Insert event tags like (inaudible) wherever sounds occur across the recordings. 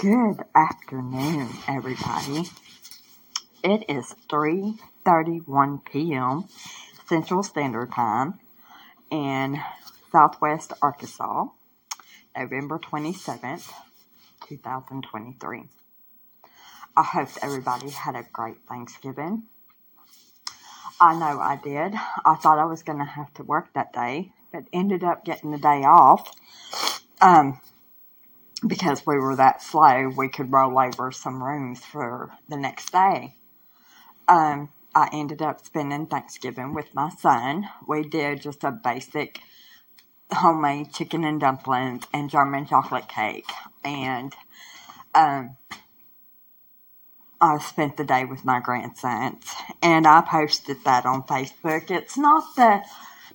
Good afternoon, everybody. It is 3:31 p.m. Central Standard Time in Southwest Arkansas, November 27th, 2023. I hope everybody had a great Thanksgiving. I know I did. I thought I was going to have to work that day, but ended up getting the day off. Um, because we were that slow, we could roll over some rooms for the next day. Um, I ended up spending Thanksgiving with my son. We did just a basic homemade chicken and dumplings and German chocolate cake. And um, I spent the day with my grandsons. And I posted that on Facebook. It's not the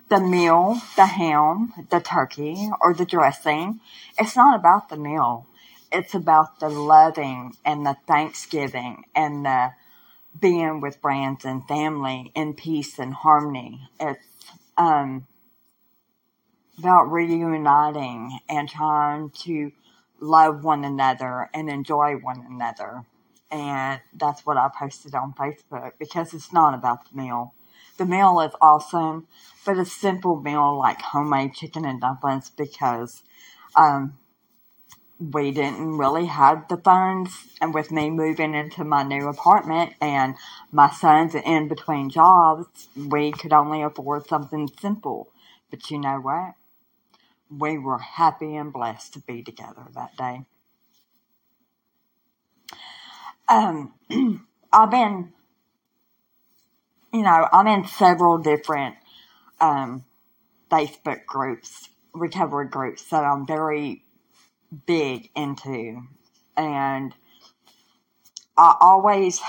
the meal, the ham, the turkey, or the dressing. It's not about the meal. It's about the loving and the thanksgiving and the being with friends and family in peace and harmony. It's um, about reuniting and trying to love one another and enjoy one another. And that's what I posted on Facebook because it's not about the meal. The meal is awesome, but a simple meal like homemade chicken and dumplings because um, we didn't really have the funds. And with me moving into my new apartment and my son's in between jobs, we could only afford something simple. But you know what? We were happy and blessed to be together that day. Um, (clears throat) I've been you know, I'm in several different um, Facebook groups, recovery groups that I'm very big into. And I always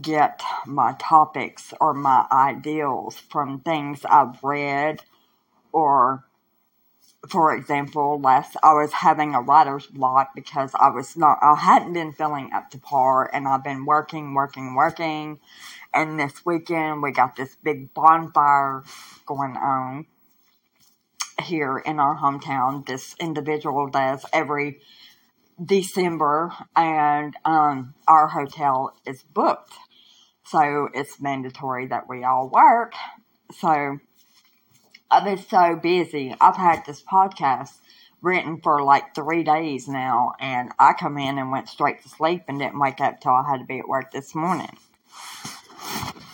get my topics or my ideals from things I've read or for example, last I was having a writer's block because I was not, I hadn't been feeling up to par and I've been working, working, working. And this weekend we got this big bonfire going on here in our hometown. This individual does every December and, um, our hotel is booked. So it's mandatory that we all work. So I've been so busy. I've had this podcast written for like three days now, and I come in and went straight to sleep and didn't wake up till I had to be at work this morning.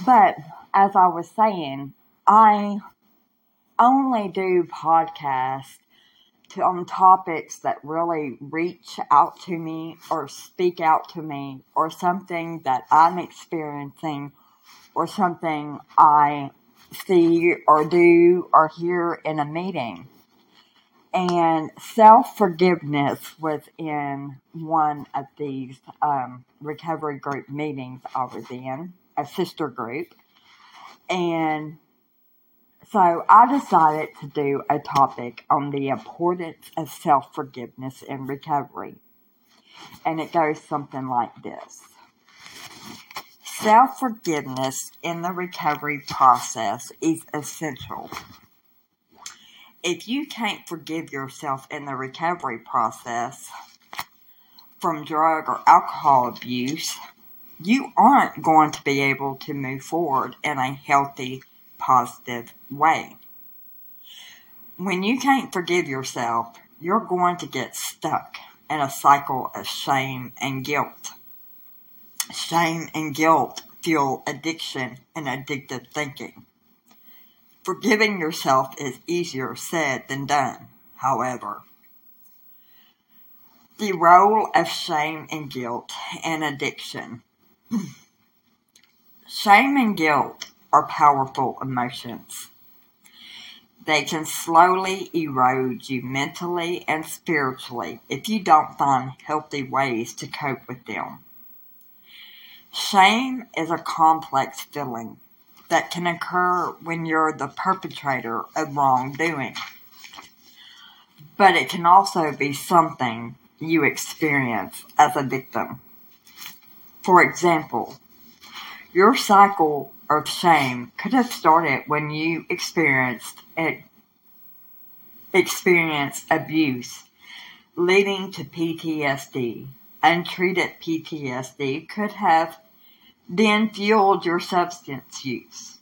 But as I was saying, I only do podcasts to, on topics that really reach out to me or speak out to me or something that I'm experiencing or something I see or do or hear in a meeting. And self forgiveness was in one of these um, recovery group meetings I was in, a sister group. And so I decided to do a topic on the importance of self forgiveness in recovery. And it goes something like this Self forgiveness in the recovery process is essential. If you can't forgive yourself in the recovery process from drug or alcohol abuse, you aren't going to be able to move forward in a healthy, positive way. When you can't forgive yourself, you're going to get stuck in a cycle of shame and guilt. Shame and guilt fuel addiction and addictive thinking. Forgiving yourself is easier said than done, however. The role of shame and guilt and addiction. Shame and guilt are powerful emotions. They can slowly erode you mentally and spiritually if you don't find healthy ways to cope with them. Shame is a complex feeling that can occur when you're the perpetrator of wrongdoing. But it can also be something you experience as a victim. For example, your cycle of shame could have started when you experienced experienced abuse, leading to PTSD untreated PTSD could have then fueled your substance use.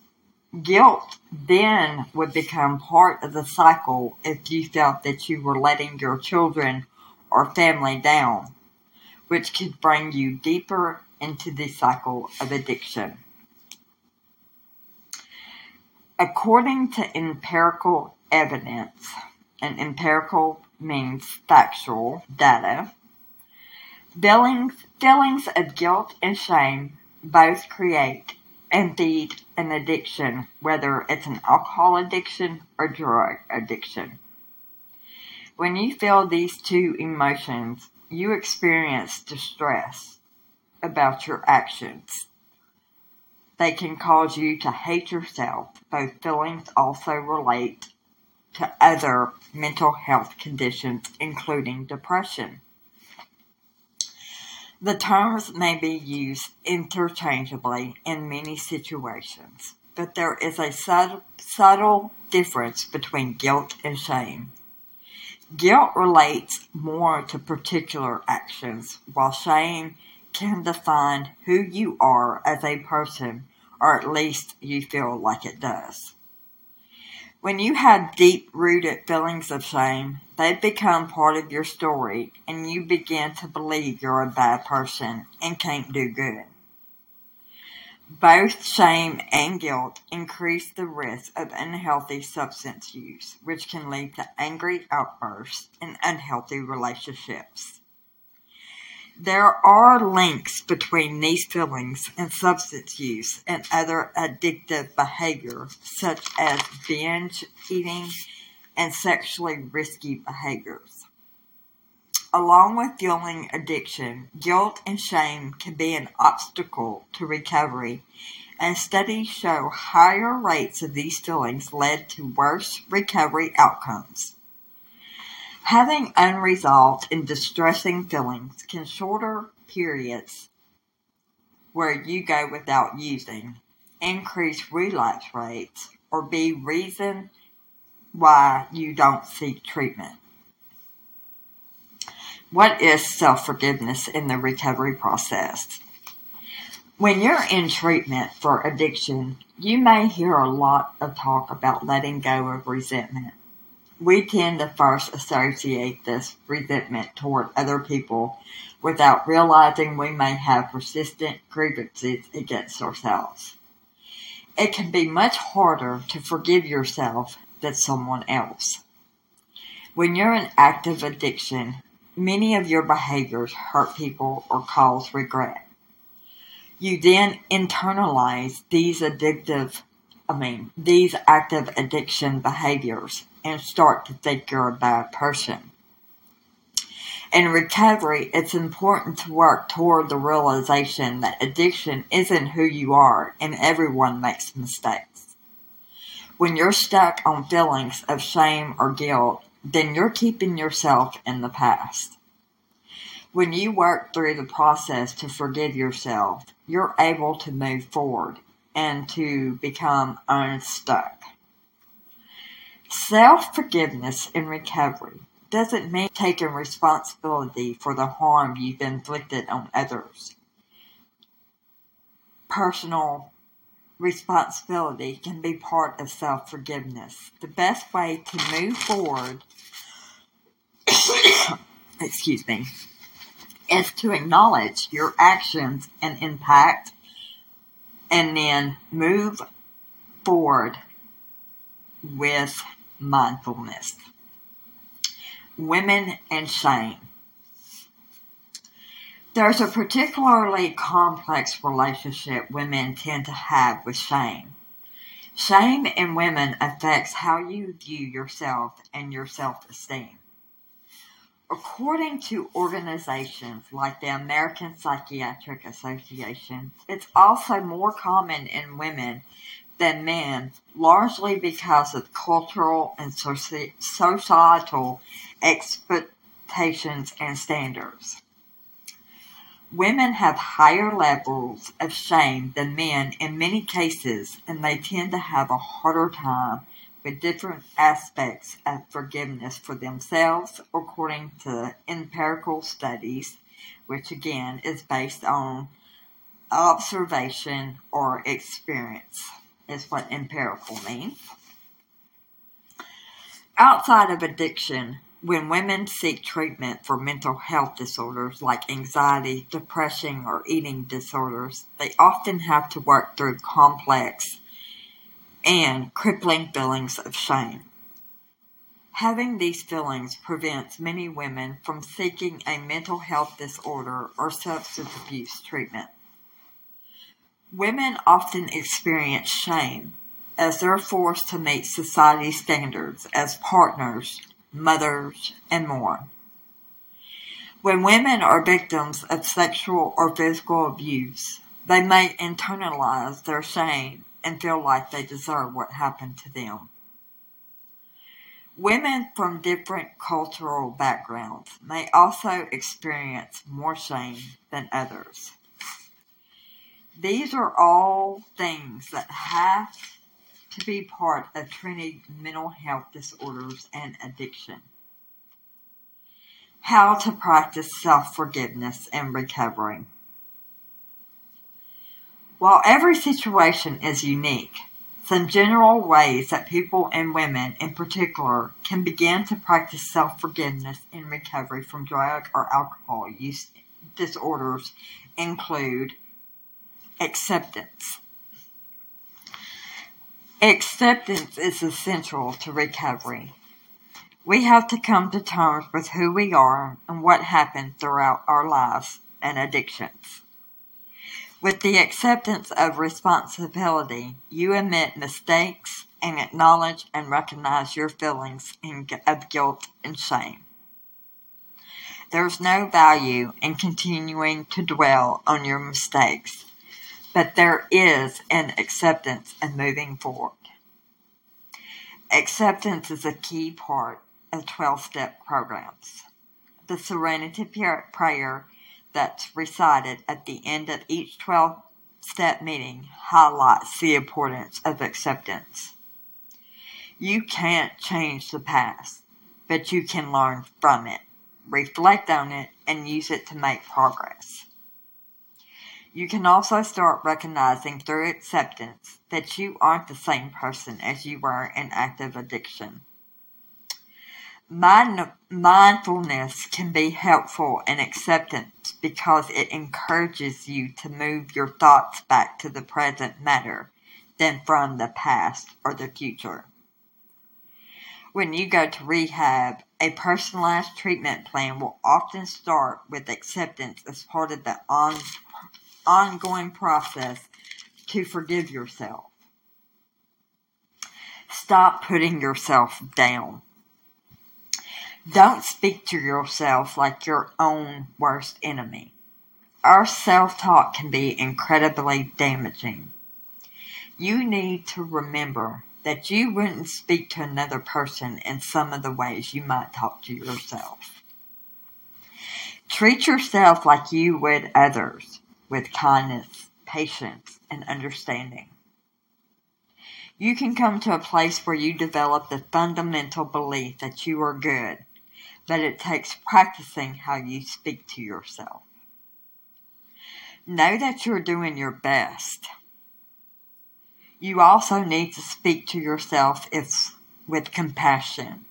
Guilt then would become part of the cycle if you felt that you were letting your children or family down, which could bring you deeper into the cycle of addiction. According to empirical evidence, and empirical means factual data, feelings, feelings of guilt and shame both create and feed an addiction, whether it's an alcohol addiction or drug addiction. When you feel these two emotions, you experience distress about your actions. They can cause you to hate yourself. Both feelings also relate to other mental health conditions, including depression. The terms may be used interchangeably in many situations, but there is a subtle difference between guilt and shame. Guilt relates more to particular actions, while shame can define who you are as a person, or at least you feel like it does. When you have deep rooted feelings of shame, they become part of your story and you begin to believe you're a bad person and can't do good. Both shame and guilt increase the risk of unhealthy substance use, which can lead to angry outbursts and unhealthy relationships. There are links between these feelings and substance use and other addictive behavior, such as binge eating and sexually risky behaviors. Along with fueling addiction, guilt and shame can be an obstacle to recovery, and studies show higher rates of these feelings led to worse recovery outcomes. Having unresolved and distressing feelings can shorter periods where you go without using, increase relapse rates, or be reason why you don't seek treatment. What is self forgiveness in the recovery process? When you're in treatment for addiction, you may hear a lot of talk about letting go of resentment we tend to first associate this resentment toward other people without realizing we may have persistent grievances against ourselves. It can be much harder to forgive yourself than someone else. When you're in active addiction, many of your behaviors hurt people or cause regret. You then internalize these addictive, I mean, these active addiction behaviors and start to think you're a bad person. In recovery, it's important to work toward the realization that addiction isn't who you are and everyone makes mistakes. When you're stuck on feelings of shame or guilt, then you're keeping yourself in the past. When you work through the process to forgive yourself, you're able to move forward and to become unstuck. Self forgiveness in recovery doesn't mean taking responsibility for the harm you've inflicted on others. Personal responsibility can be part of self forgiveness. The best way to move forward, (coughs) excuse me, is to acknowledge your actions and impact and then move forward with mindfulness. Women and shame. There's a particularly complex relationship women tend to have with shame. Shame in women affects how you view yourself and your self esteem. According to organizations like the American Psychiatric Association, it's also more common in women than men, largely because of cultural and societal expectations and standards. Women have higher levels of shame than men in many cases, and they tend to have a harder time with different aspects of forgiveness for themselves, according to empirical studies which again is based on observation or experience, is what empirical means. Outside of addiction, when women seek treatment for mental health disorders like anxiety, depression, or eating disorders, they often have to work through complex and crippling feelings of shame. Having these feelings prevents many women from seeking a mental health disorder or substance abuse treatment. Women often experience shame as they're forced to meet society standards as partners, mothers, and more. When women are victims of sexual or physical abuse, they may internalize their shame and feel like they deserve what happened to them. Women from different cultural backgrounds may also experience more shame than others. These are all things that have to be part of treating mental health disorders and addiction. How to practice self forgiveness and recovery. While every situation is unique, some general ways that people and women in particular can begin to practice self forgiveness in recovery from drug or alcohol use disorders include acceptance. Acceptance is essential to recovery. We have to come to terms with who we are and what happened throughout our lives and addictions. With the acceptance of responsibility, you admit mistakes and acknowledge and recognize your feelings of guilt and shame. There's no value in continuing to dwell on your mistakes, but there is an acceptance and moving forward. Acceptance is a key part of 12 step programs. The Serenity Prayer that's recited at the end of each 12 step meeting highlights the importance of acceptance. You can't change the past, but you can learn from it, reflect on it, and use it to make progress. You can also start recognizing through acceptance that you aren't the same person as you were in active addiction. Mind, mindfulness can be helpful in acceptance because it encourages you to move your thoughts back to the present matter than from the past or the future. When you go to rehab, a personalized treatment plan will often start with acceptance as part of the on, ongoing process to forgive yourself. Stop putting yourself down. Don't speak to yourself like your own worst enemy. Our self talk can be incredibly damaging. You need to remember that you wouldn't speak to another person in some of the ways you might talk to yourself. Treat yourself like you would others with kindness, patience, and understanding. You can come to a place where you develop the fundamental belief that you are good but it takes practicing how you speak to yourself. Know that you're doing your best. You also need to speak to yourself if, with compassion.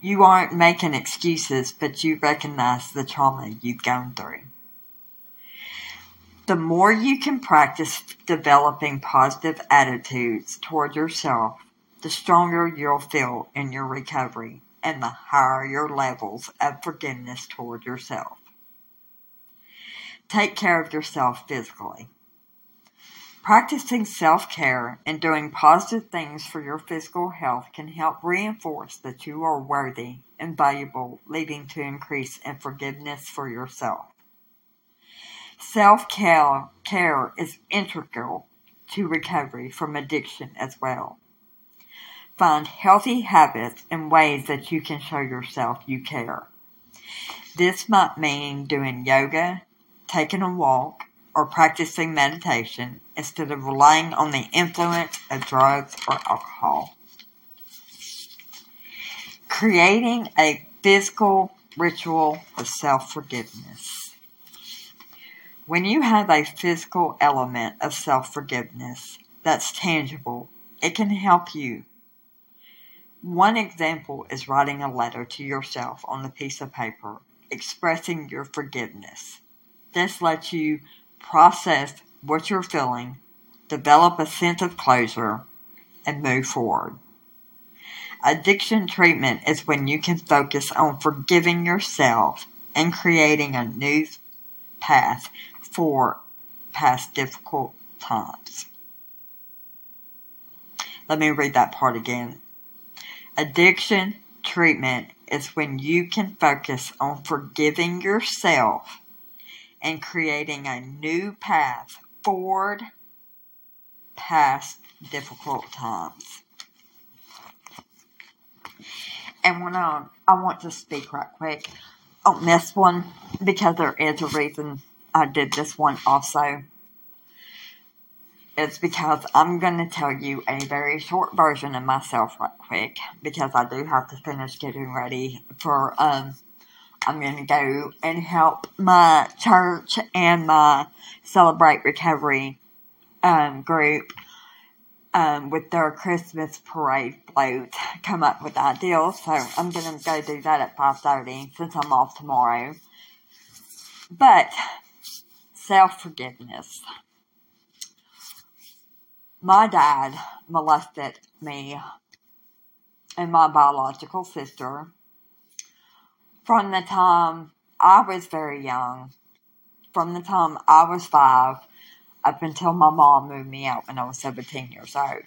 You aren't making excuses, but you recognize the trauma you've gone through. The more you can practice developing positive attitudes toward yourself, the stronger you'll feel in your recovery and the higher your levels of forgiveness toward yourself. Take care of yourself physically. Practicing self care and doing positive things for your physical health can help reinforce that you are worthy and valuable, leading to increase in forgiveness for yourself. Self care is integral to recovery from addiction as well. Find healthy habits and ways that you can show yourself you care. This might mean doing yoga, taking a walk, or practicing meditation instead of relying on the influence of drugs or alcohol. Creating a physical ritual of self forgiveness. When you have a physical element of self forgiveness that's tangible, it can help you. One example is writing a letter to yourself on a piece of paper expressing your forgiveness. This lets you process what you're feeling, develop a sense of closure, and move forward. Addiction treatment is when you can focus on forgiving yourself and creating a new path for past difficult times. Let me read that part again. Addiction treatment is when you can focus on forgiving yourself and creating a new path forward past difficult times. And when I, I want to speak right quick on this one because there is a reason I did this one also. It's because I'm going to tell you a very short version of myself right quick because I do have to finish getting ready for, um, I'm going to go and help my church and my Celebrate Recovery um, group um, with their Christmas parade float come up with ideals. So I'm going to go do that at 5.30 since I'm off tomorrow. But self-forgiveness. My dad molested me and my biological sister from the time I was very young, from the time I was five up until my mom moved me out when I was 17 years old.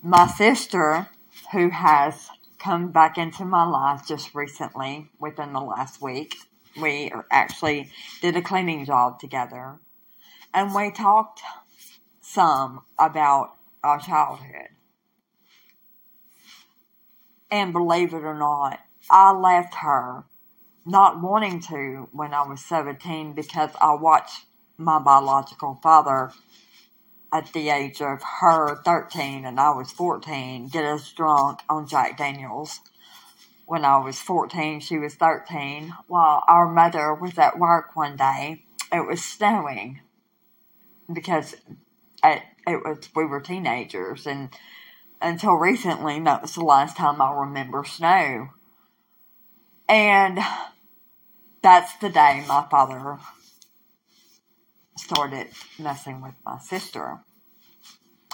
My sister, who has come back into my life just recently, within the last week, we actually did a cleaning job together. And we talked some about our childhood. And believe it or not, I left her not wanting to when I was 17 because I watched my biological father at the age of her 13 and I was 14 get us drunk on Jack Daniels. When I was 14, she was 13. While our mother was at work one day, it was snowing because it, it was we were teenagers and until recently that was the last time I remember snow. And that's the day my father started messing with my sister.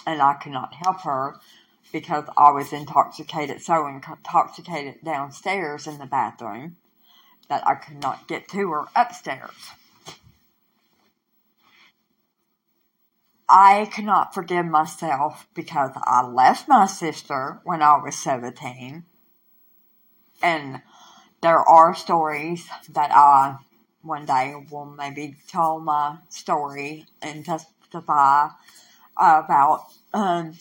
And I could not help her because I was intoxicated, so intoxicated downstairs in the bathroom that I could not get to her upstairs. I cannot forgive myself because I left my sister when I was 17. And there are stories that I one day will maybe tell my story and testify about um,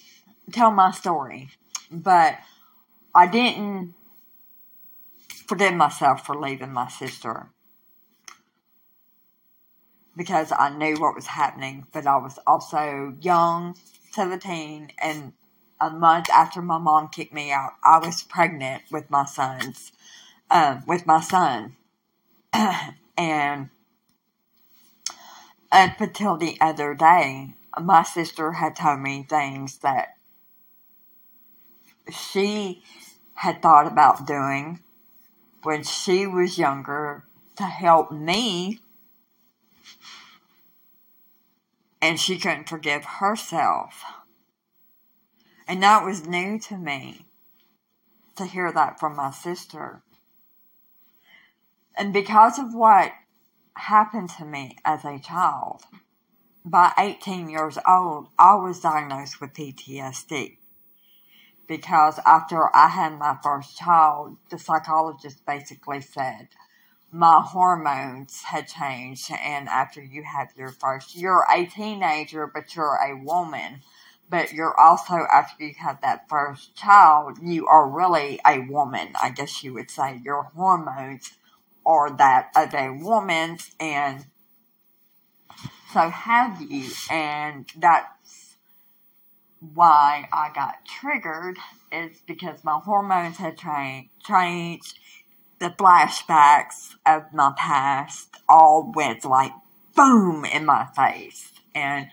tell my story. But I didn't forgive myself for leaving my sister because I knew what was happening, but I was also young, 17, and a month after my mom kicked me out, I was pregnant with my sons, um, with my son. (clears throat) And up until the other day, my sister had told me things that she had thought about doing when she was younger to help me. And she couldn't forgive herself. And that was new to me to hear that from my sister. And because of what happened to me as a child, by 18 years old, I was diagnosed with PTSD. Because after I had my first child, the psychologist basically said my hormones had changed. And after you have your first, you're a teenager, but you're a woman. But you're also, after you have that first child, you are really a woman, I guess you would say. Your hormones are that of a woman and so have you and that's why I got triggered is because my hormones had tra- changed the flashbacks of my past all went like boom in my face. And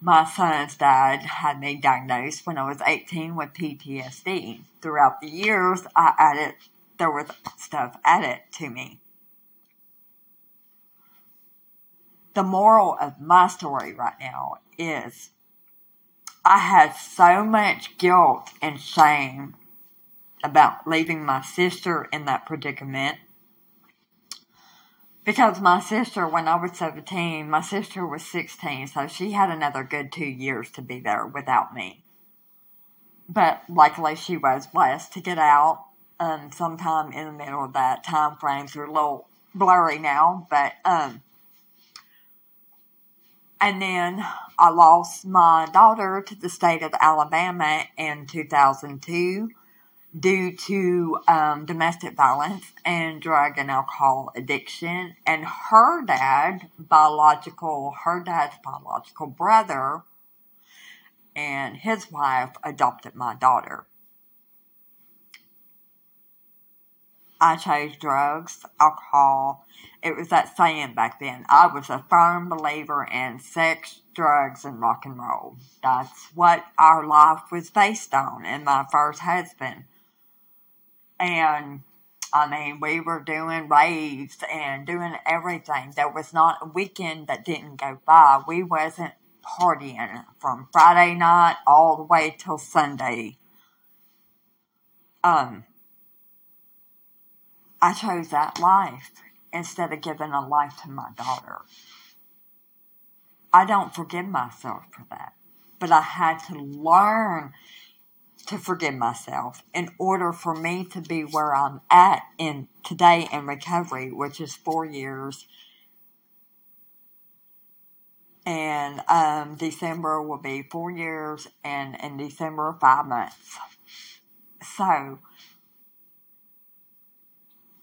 my son's dad had me diagnosed when I was 18 with PTSD. Throughout the years, I added, there was stuff added to me. The moral of my story right now is I had so much guilt and shame about leaving my sister in that predicament. Because my sister, when I was 17, my sister was 16, so she had another good two years to be there without me. But luckily, she was blessed to get out um, sometime in the middle of that time frames are a little blurry now, but um, and then I lost my daughter to the state of Alabama in 2002 due to um, domestic violence and drug and alcohol addiction. And her dad, biological, her dad's biological brother, and his wife adopted my daughter. I chose drugs, alcohol. It was that saying back then. I was a firm believer in sex, drugs, and rock and roll. That's what our life was based on, and my first husband. And I mean, we were doing raves and doing everything. There was not a weekend that didn't go by. We wasn't partying from Friday night all the way till Sunday. Um, I chose that life instead of giving a life to my daughter. I don't forgive myself for that, but I had to learn to forgive myself in order for me to be where I'm at in today in recovery, which is four years. And um, December will be four years, and in December, five months. So,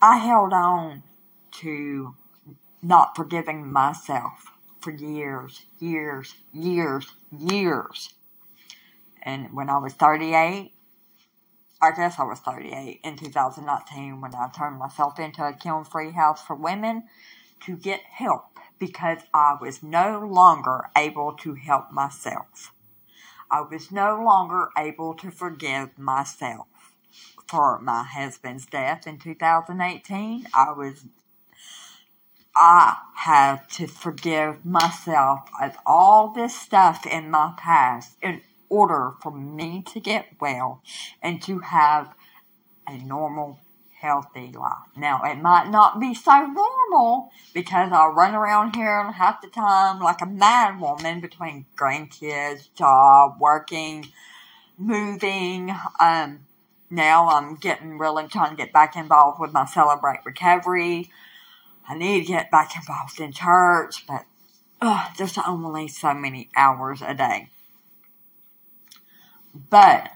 I held on to not forgiving myself for years, years, years, years. And when I was 38, I guess I was 38 in 2019 when I turned myself into a kiln free house for women to get help because I was no longer able to help myself. I was no longer able to forgive myself for my husband's death in 2018. I was, I had to forgive myself of all this stuff in my past in order for me to get well and to have a normal, healthy life. Now, it might not be so normal because I run around here half the time like a mad woman between grandkids, job, working, moving, um, now I'm getting really trying to get back involved with my Celebrate Recovery. I need to get back involved in church, but uh, there's only so many hours a day. But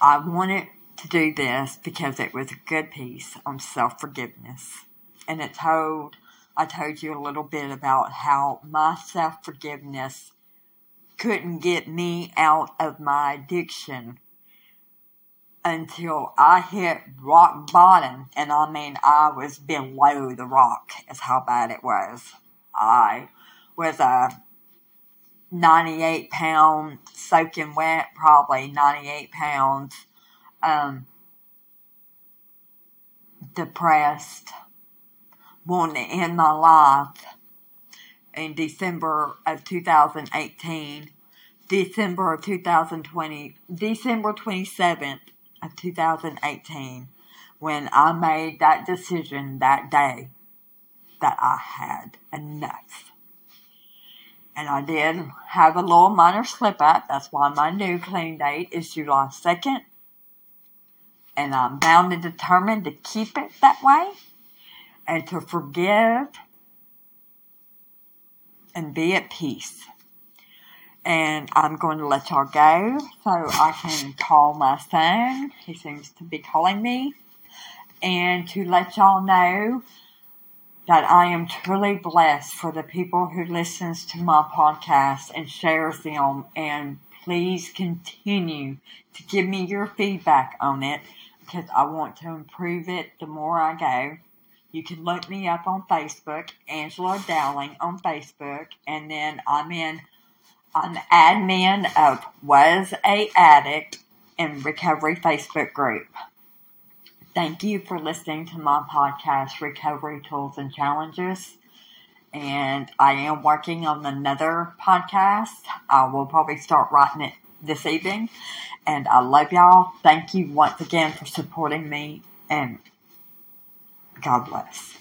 I wanted to do this because it was a good piece on self forgiveness. And it told, I told you a little bit about how my self forgiveness couldn't get me out of my addiction until I hit rock bottom, and I mean, I was below the rock, is how bad it was. I was a 98 pound, soaking wet, probably 98 pounds, um, depressed, wanting to end my life in December of 2018. December of 2020, December 27th, of 2018 when I made that decision that day that I had enough. And I did have a little minor slip up. That's why my new clean date is July 2nd. And I'm bound and determined to keep it that way and to forgive and be at peace and I'm going to let y'all go so I can call my son. He seems to be calling me. And to let y'all know that I am truly blessed for the people who listens to my podcast and shares them. And please continue to give me your feedback on it because I want to improve it the more I go. You can look me up on Facebook, Angela Dowling on Facebook, and then I'm in I'm admin of Was a Addict in Recovery Facebook group. Thank you for listening to my podcast, Recovery Tools and Challenges. And I am working on another podcast. I will probably start writing it this evening. And I love y'all. Thank you once again for supporting me. And God bless.